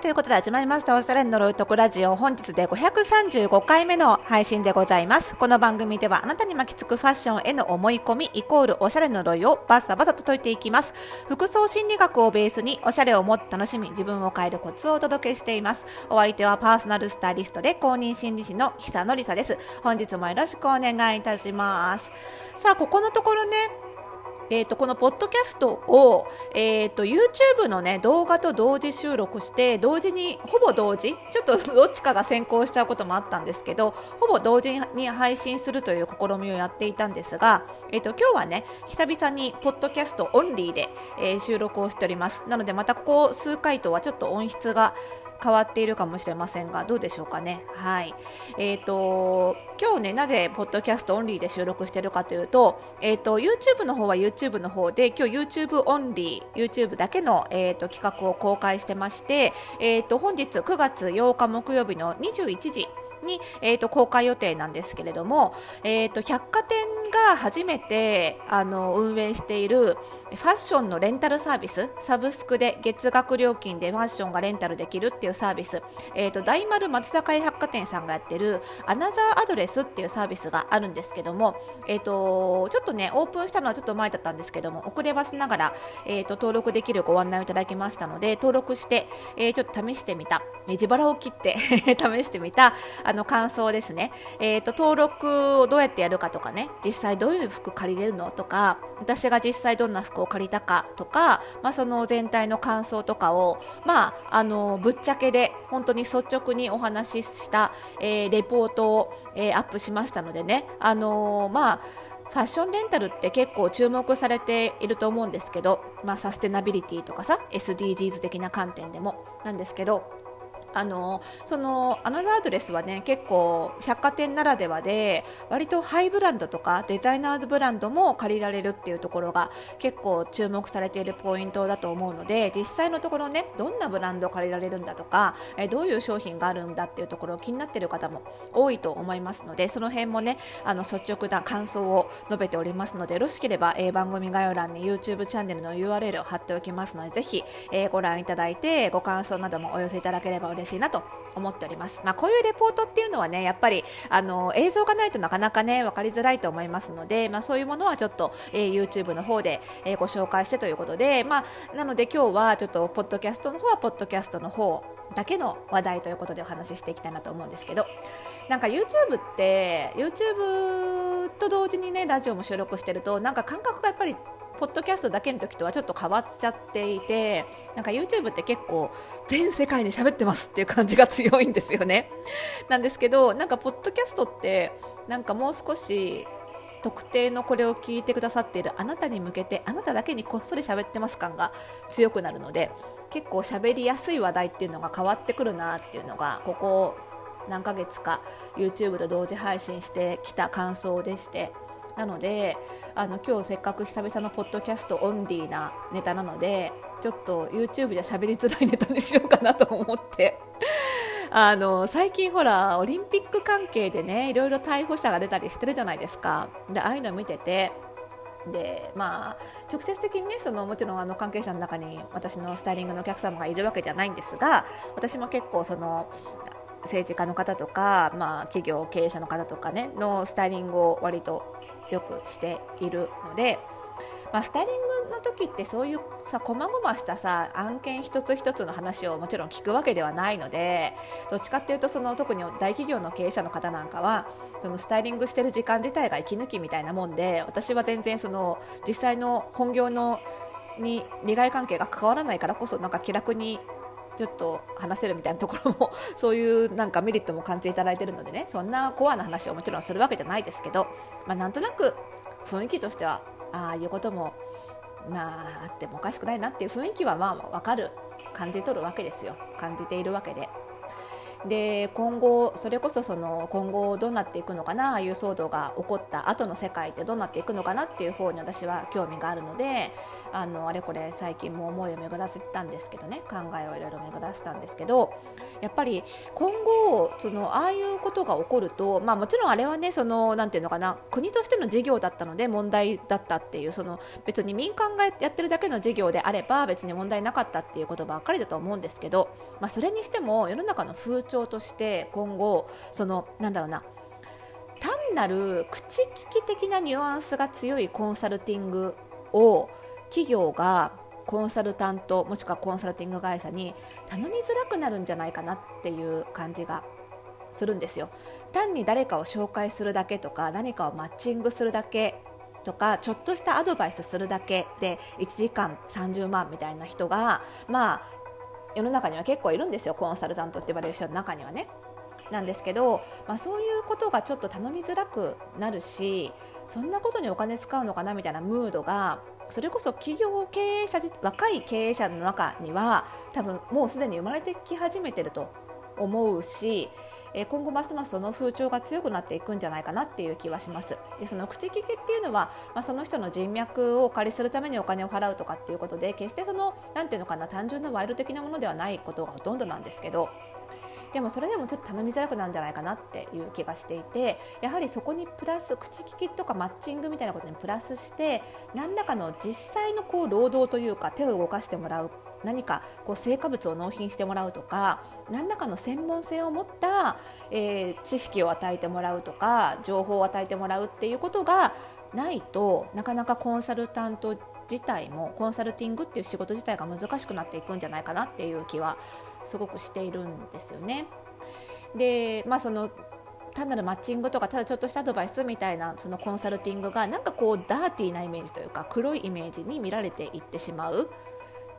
ということで始まりましたおしゃれのロイトクラジオ本日で535回目の配信でございます。この番組ではあなたに巻きつくファッションへの思い込みイコールおしゃれのロイをバッサバサと解いていきます。服装心理学をベースにおしゃれをもっと楽しみ自分を変えるコツをお届けしています。お相手はパーソナルスタイリストで公認心理師の久野里沙です。本日もよろしくお願いいたします。さあここのところねえーと、このポッドキャストを、えーと、YouTube の、ね、動画と同時収録して同時にほぼ同時ちょっとどっちかが先行しちゃうこともあったんですけどほぼ同時に配信するという試みをやっていたんですが、えーと、今日はね久々にポッドキャストオンリーで、えー、収録をしております。なのでまたここ数回とはちょっと音質が変わっているかもしれませんがどうでしょうかね。はい。えっ、ー、と今日ねなぜポッドキャストオンリーで収録しているかというと、えっ、ー、と YouTube の方は YouTube の方で今日 YouTube オンリー YouTube だけのえっ、ー、と企画を公開してまして、えっ、と本日9月8日木曜日の21時に、えーと、公開予定なんですけれども、えーと、百貨店が初めてあの運営しているファッションのレンタルサービスサブスクで月額料金でファッションがレンタルできるっていうサービス、えーと、大丸松坂屋百貨店さんがやってるアナザーアドレスっていうサービスがあるんですけども、えー、とちょっとねオープンしたのはちょっと前だったんですけども遅ればせながら、えー、と登録できるご案内をいただきましたので登録して、えー、ちょっと試してみた。自腹を切って 試してみたあの感想ですね、えーと、登録をどうやってやるかとかね実際どういう服借りれるの？とか私が実際どんな服を借りたかとか、まあ、その全体の感想とかを、まあ、あのぶっちゃけで本当に率直にお話しした、えー、レポートを、えー、アップしましたのでね、あのー、まあファッションレンタルって結構注目されていると思うんですけど、まあ、サステナビリティとかさ SDGs 的な観点でもなんですけどあのそのアナザードレスはね結構百貨店ならではで割とハイブランドとかデザイナーズブランドも借りられるっていうところが結構注目されているポイントだと思うので実際のところねどんなブランドを借りられるんだとかえどういう商品があるんだっていうところを気になっている方も多いと思いますのでその辺もねあの率直な感想を述べておりますのでよろしければ、えー、番組概要欄に YouTube チャンネルの URL を貼っておきますのでぜひ、えー、ご覧いただいてご感想などもお寄せいただければ嬉しいなと思っております。まあ、こういうレポートっていうのはね、やっぱりあの映像がないとなかなかね分かりづらいと思いますので、まあ、そういうものはちょっと、えー、YouTube の方で、えー、ご紹介してということで、まあ、なので今日はちょっとポッドキャストの方はポッドキャストの方だけの話題ということでお話ししていきたいなと思うんですけどなんか YouTube って YouTube と同時にねラジオも収録してるとなんか感覚がやっぱりポッドキャストだけの時とはちょっと変わっちゃっていてなんか YouTube って結構全世界に喋ってますっていう感じが強いんですよね。なんですけどなんかポッドキャストってなんかもう少し特定のこれを聞いてくださっているあなたに向けてあなただけにこっそり喋ってます感が強くなるので結構喋りやすい話題っていうのが変わってくるなっていうのがここ何ヶ月か YouTube と同時配信してきた感想でしてなのであの今日せっかく久々のポッドキャストオンリーなネタなのでちょっと YouTube で喋りづらいネタにしようかなと思って。あの最近ほらオリンピック関係でねいろいろ逮捕者が出たりしてるじゃないですか。でああいうのを見てて。でまあ、直接的にねそのもちろんあの関係者の中に私のスタイリングのお客様がいるわけじゃないんですが私も結構その政治家の方とか、まあ、企業経営者の方とかねのスタイリングを割とよくしているので、まあ、スタイリングの時ってそういうさ細々したさ案件一つ一つの話をもちろん聞くわけではないのでどっちかっていうとその特に大企業の経営者の方なんかはそのスタイリングしてる時間自体が息抜きみたいなもんで私は全然その実際の本業のに利害関係が関わらないからこそなんか気楽にちょっと話せるみたいなところも そういうなんかメリットも感じていただいているのでねそんなコアな話をもちろんするわけじゃないですけど、まあ、なんとなく雰囲気としてはああいうこともまああってもおかしくないなっていう雰囲気はまあ分かる感じ取るわけですよ感じているわけで。で今後それこそその今後どうなっていくのかなああいう騒動が起こった後の世界ってどうなっていくのかなっていう方に私は興味があるのであのあれこれ最近も思いを巡らせたんですけどね考えをいろいろ巡らせたんですけどやっぱり今後そのああいうことが起こると、まあ、もちろんあれはねそのなんていうのかな国としての事業だったので問題だったっていうその別に民間がやってるだけの事業であれば別に問題なかったっていうことばっかりだと思うんですけど、まあ、それにしても世の中の風潮として今後そのなんだろうな。単なる口利き的なニュアンスが強いコンサルティングを企業がコンサルタントもしくはコンサルティング会社に頼みづらくなるんじゃないかなっていう感じがするんですよ。単に誰かを紹介するだけとか何かをマッチングするだけとかちょっとしたアドバイスするだけで1時間30万みたいな人がまあ世の中には結構いるんですよコンサルタントって言われる人の中にはね。なんですけど、まあ、そういうことがちょっと頼みづらくなるしそんなことにお金使うのかなみたいなムードがそれこそ企業経営者若い経営者の中には多分もうすでに生まれてき始めてると思うし今後ますますその風潮が強くなっていくんじゃないかなっていう気はします。でその口利きっていうのは、まあ、その人の人脈をお借りするためにお金を払うとかっていうことで決してそのなんていうのかな単純な賄賂的なものではないことがほとんどなんですけどでもそれでもちょっと頼みづらくなるんじゃないかなっていう気がしていてやはりそこにプラス口利きとかマッチングみたいなことにプラスして何らかの実際のこう労働というか手を動かしてもらう何かこう成果物を納品してもらうとか何らかの専門性を持った、えー、知識を与えてもらうとか情報を与えてもらうっていうことがないとなかなかコンサルタント自体もコンサルティングっていう仕事自体が難しくなっていくんじゃないかなっていう気はすごくしているんですよね。でまあその単なるマッチングとかただちょっとしたアドバイスみたいなそのコンサルティングがなんかこうダーティーなイメージというか黒いイメージに見られていってしまう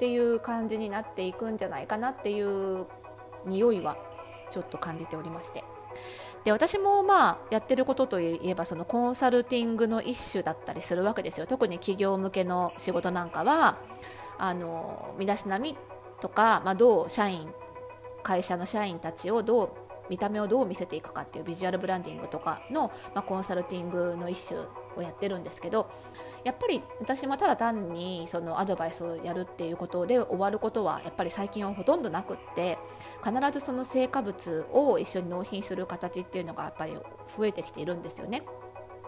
っていう感じになっていくんじゃないかなっていう匂いはちょっと感じておりまして。で私もまあやってることといえばそのコンサルティングの一種だったりするわけですよ。特に企業向けの仕事なんかはあの身だしなみとか、まあ、どう社員会社の社員たちをどう見た目をどう見せていくかっていうビジュアルブランディングとかの、まあ、コンサルティングの一種をやってるんですけどやっぱり私もただ単にそのアドバイスをやるっていうことで終わることはやっぱり最近はほとんどなくって必ずその成果物を一緒に納品する形っていうのがやっぱり増えてきているんですよね。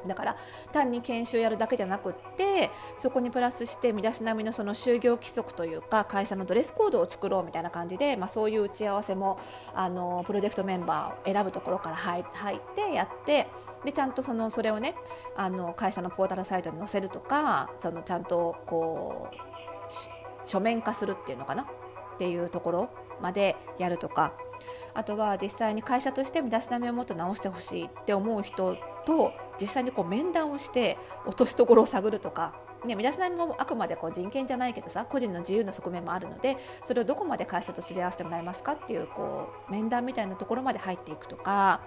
だから単に研修やるだけじゃなくってそこにプラスして身だしなみのその就業規則というか会社のドレスコードを作ろうみたいな感じで、まあ、そういう打ち合わせもあのプロジェクトメンバーを選ぶところから入ってやってでちゃんとそのそれをねあの会社のポータルサイトに載せるとかそのちゃんとこう書面化するっていうのかな？っていうところまでやるとか。あとは実際に会社として身だしなみをもっと直してほしいって思う人と実際にこう面談をして落としどころを探るとかね、身だしなみもあくまでこう人権じゃないけどさ個人の自由な側面もあるのでそれをどこまで会社と知り合わせてもらえますかっていうこう面談みたいなところまで入っていくとか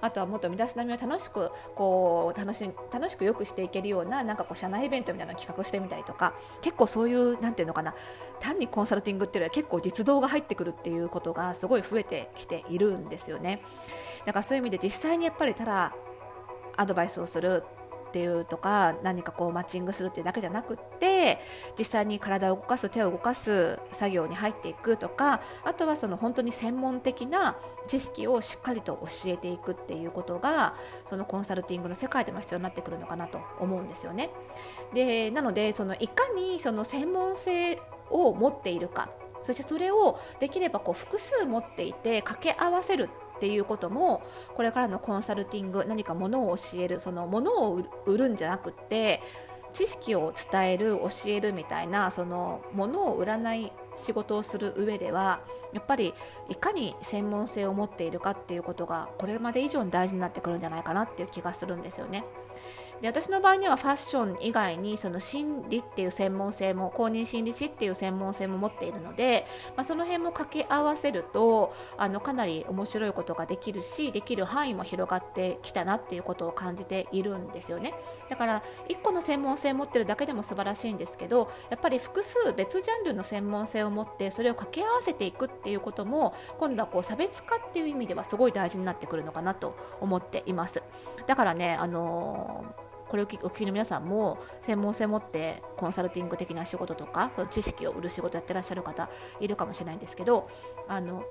あとはもっと身だしなみを楽しくこう楽し楽しくよくしていけるようななんかこう社内イベントみたいなのを企画してみたりとか結構そういうなんていうのかな単にコンサルティングっていうのは結構実動が入ってくるっていうことがすごい増えてきているんですよね。だからそういう意味で実際にやっぱりただアドバイスをするっていうとか何かこうマッチングするっていうだけじゃなくって実際に体を動かす手を動かす作業に入っていくとかあとはその本当に専門的な知識をしっかりと教えていくっていうことがそのコンサルティングの世界でも必要になってくるのかなと思うんですよね。でなのでそのいかにその専門性を持っているかそしてそれをできればこう複数持っていて掛け合わせるっていうこともこれからのコンサルティング何かものを教えるそのものを売るんじゃなくって知識を伝える教えるみたいなそのものを売らない仕事をする上ではやっぱりいかに専門性を持っているかっていうことがこれまで以上に大事になってくるんじゃないかなっていう気がするんですよね。で私の場合にはファッション以外にその心理っていう専門性も公認心理師っていう専門性も持っているので、まあ、その辺も掛け合わせるとあのかなり面白いことができるしできる範囲も広がってきたなっていうことを感じているんですよね。だから1個の専門性を持ってるだけでも素晴らしいんですけどやっぱり複数別ジャンルの専門性を持ってそれを掛け合わせていくっていうことも今度はこう差別化っていう意味ではすごい大事になってくるのかなと思っています。だからねあのーこれをお聞きの皆さんも専門性を持ってコンサルティング的な仕事とかその知識を売る仕事やってらっしゃる方いるかもしれないんですけどあの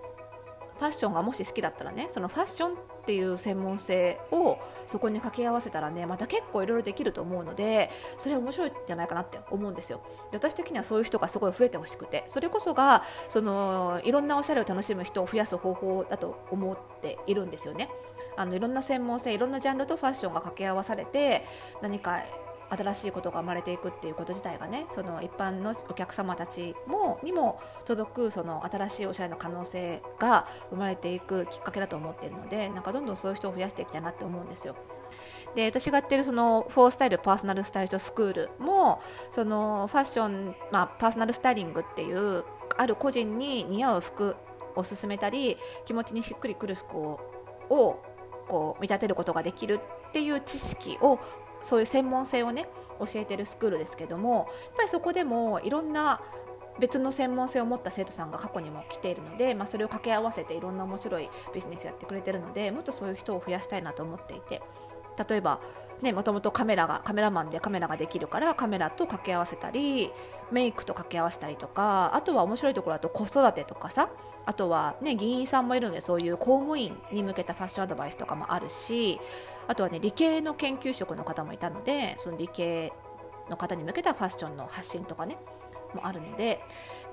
ファッションがもし好きだったらねそのファッションっていう専門性をそこに掛け合わせたらねまた結構いろいろできると思うのでそれ面白いんじゃないかなって思うんですよ。で私的にはそういう人がすごい増えてほしくてそれこそがそのいろんなおしゃれを楽しむ人を増やす方法だと思っているんですよね。あのいろんな専門性いろんなジャンルとファッションが掛け合わされて何か新しいことが生まれていくっていうこと自体がねその一般のお客様たちもにも届くその新しいおしゃれの可能性が生まれていくきっかけだと思っているのでなんかどんどんそういう人を増やしていきたいなって思うんですよ。で私がやってるそのフォースタイルパーソナルスタイリストスクールもそのファッション、まあ、パーソナルスタイリングっていうある個人に似合う服を勧めたり気持ちにしっくりくる服ををこう見立てることができるっていう知識をそういう専門性をね教えてるスクールですけどもやっぱりそこでもいろんな別の専門性を持った生徒さんが過去にも来ているので、まあ、それを掛け合わせていろんな面白いビジネスやってくれてるのでもっとそういう人を増やしたいなと思っていて。例えばね、もともとカメラがカメラマンでカメラができるからカメラと掛け合わせたりメイクと掛け合わせたりとかあとは面白いところだと子育てとかさあとは、ね、議員さんもいるのでそういう公務員に向けたファッションアドバイスとかもあるしあとは、ね、理系の研究職の方もいたのでその理系の方に向けたファッションの発信とかねもあるので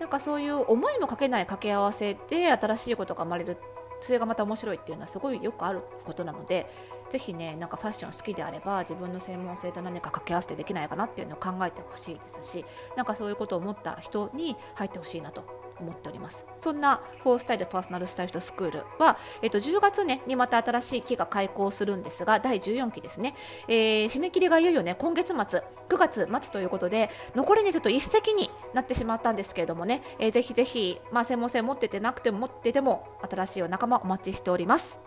なんかそういう思いもかけない掛け合わせで新しいことが生まれるそれがまた面白いっていうのはすごいよくあることなのでぜひねなんかファッション好きであれば自分の専門性と何か掛け合わせてできないかなっていうのを考えてほしいですしなんかそういうことを思った人に入ってほしいなと思っております。そんなフォースタイルパーソナルスタイリストスクールは、えっと、10月、ね、にまた新しい期が開校するんですが第14期ですね、えー、締め切りがいよいよね今月末9月末ということで残りねちょっと一席になってしまったんですけれどもね、えー、ぜひぜひ、まあ、専門性持っててなくても持ってても新しいお仲間お待ちしております。